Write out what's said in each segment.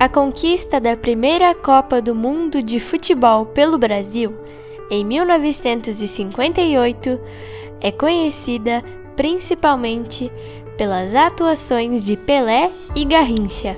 A conquista da primeira Copa do Mundo de Futebol pelo Brasil, em 1958, é conhecida principalmente pelas atuações de Pelé e Garrincha.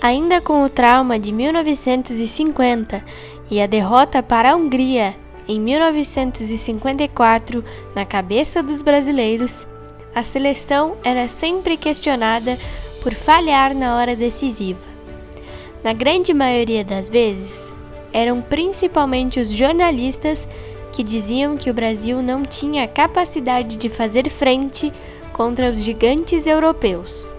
Ainda com o trauma de 1950 e a derrota para a Hungria em 1954 na cabeça dos brasileiros, a seleção era sempre questionada por falhar na hora decisiva. Na grande maioria das vezes, eram principalmente os jornalistas que diziam que o Brasil não tinha capacidade de fazer frente contra os gigantes europeus.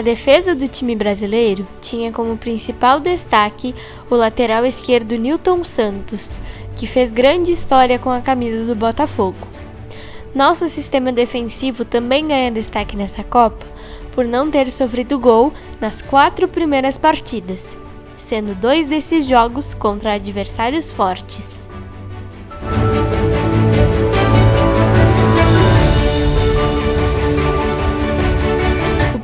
A defesa do time brasileiro tinha como principal destaque o lateral esquerdo Newton Santos, que fez grande história com a camisa do Botafogo. Nosso sistema defensivo também ganha destaque nessa Copa por não ter sofrido gol nas quatro primeiras partidas, sendo dois desses jogos contra adversários fortes.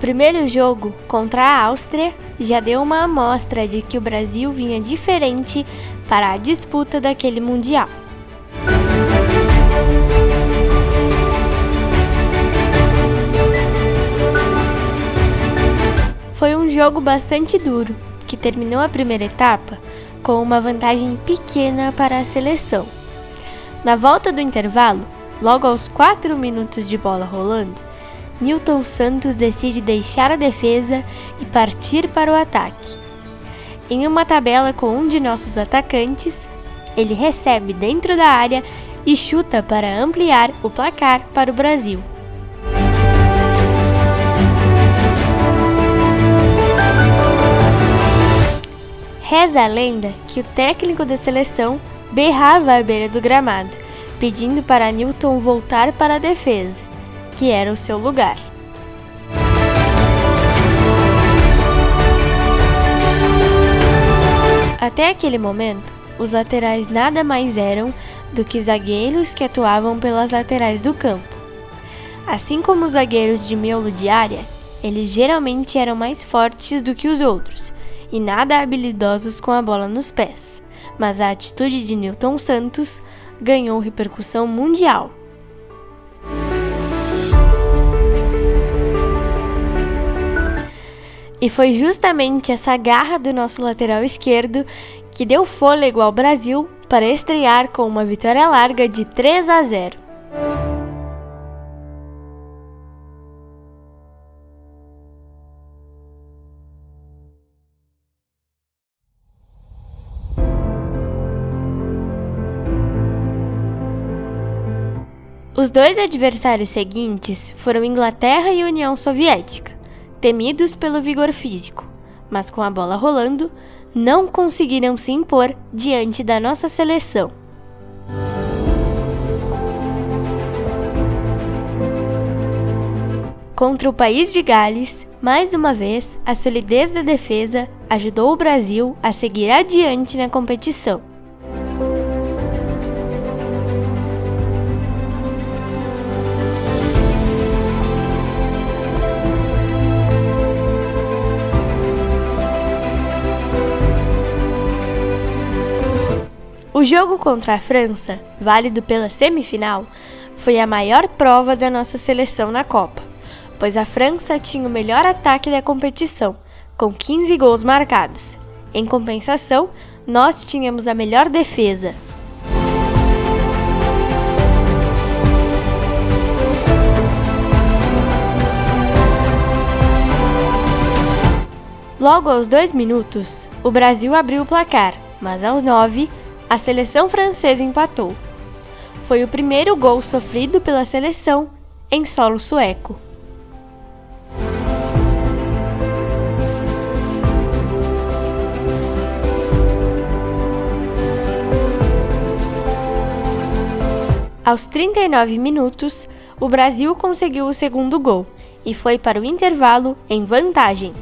Primeiro jogo, contra a Áustria, já deu uma amostra de que o Brasil vinha diferente para a disputa daquele Mundial. Foi um jogo bastante duro, que terminou a primeira etapa com uma vantagem pequena para a seleção. Na volta do intervalo, logo aos 4 minutos de bola rolando, Newton Santos decide deixar a defesa e partir para o ataque. Em uma tabela com um de nossos atacantes, ele recebe dentro da área e chuta para ampliar o placar para o Brasil. Reza a lenda que o técnico da seleção berrava à beira do gramado, pedindo para Newton voltar para a defesa que era o seu lugar. Até aquele momento, os laterais nada mais eram do que zagueiros que atuavam pelas laterais do campo. Assim como os zagueiros de miolo de área, eles geralmente eram mais fortes do que os outros e nada habilidosos com a bola nos pés. Mas a atitude de Newton Santos ganhou repercussão mundial E foi justamente essa garra do nosso lateral esquerdo que deu fôlego ao Brasil para estrear com uma vitória larga de 3 a 0. Os dois adversários seguintes foram Inglaterra e União Soviética temidos pelo vigor físico, mas com a bola rolando, não conseguiram se impor diante da nossa seleção. Contra o país de Gales, mais uma vez, a solidez da defesa ajudou o Brasil a seguir adiante na competição. O jogo contra a França, válido pela semifinal, foi a maior prova da nossa seleção na Copa, pois a França tinha o melhor ataque da competição, com 15 gols marcados. Em compensação, nós tínhamos a melhor defesa. Logo aos dois minutos, o Brasil abriu o placar, mas aos nove, a seleção francesa empatou. Foi o primeiro gol sofrido pela seleção em solo sueco. Aos 39 minutos, o Brasil conseguiu o segundo gol e foi para o intervalo em vantagem.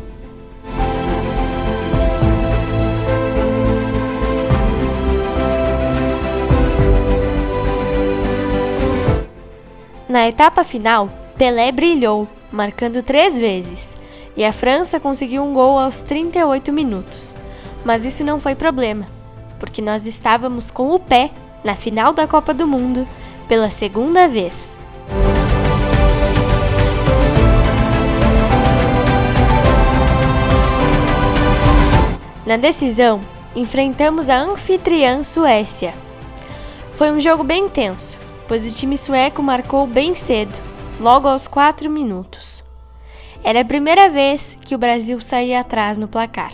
Na etapa final, Pelé brilhou, marcando três vezes, e a França conseguiu um gol aos 38 minutos. Mas isso não foi problema, porque nós estávamos com o pé na final da Copa do Mundo pela segunda vez. Na decisão, enfrentamos a anfitriã Suécia. Foi um jogo bem tenso, pois o time sueco marcou bem cedo, logo aos 4 minutos. Era a primeira vez que o Brasil saía atrás no placar.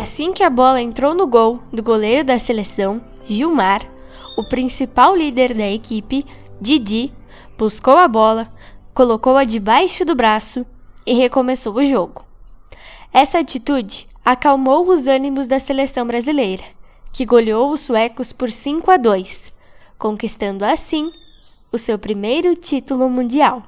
Assim que a bola entrou no gol do goleiro da seleção, Gilmar, o principal líder da equipe, Didi, buscou a bola, colocou-a debaixo do braço e recomeçou o jogo. Essa atitude acalmou os ânimos da seleção brasileira, que goleou os suecos por 5 a 2, conquistando assim o seu primeiro título mundial.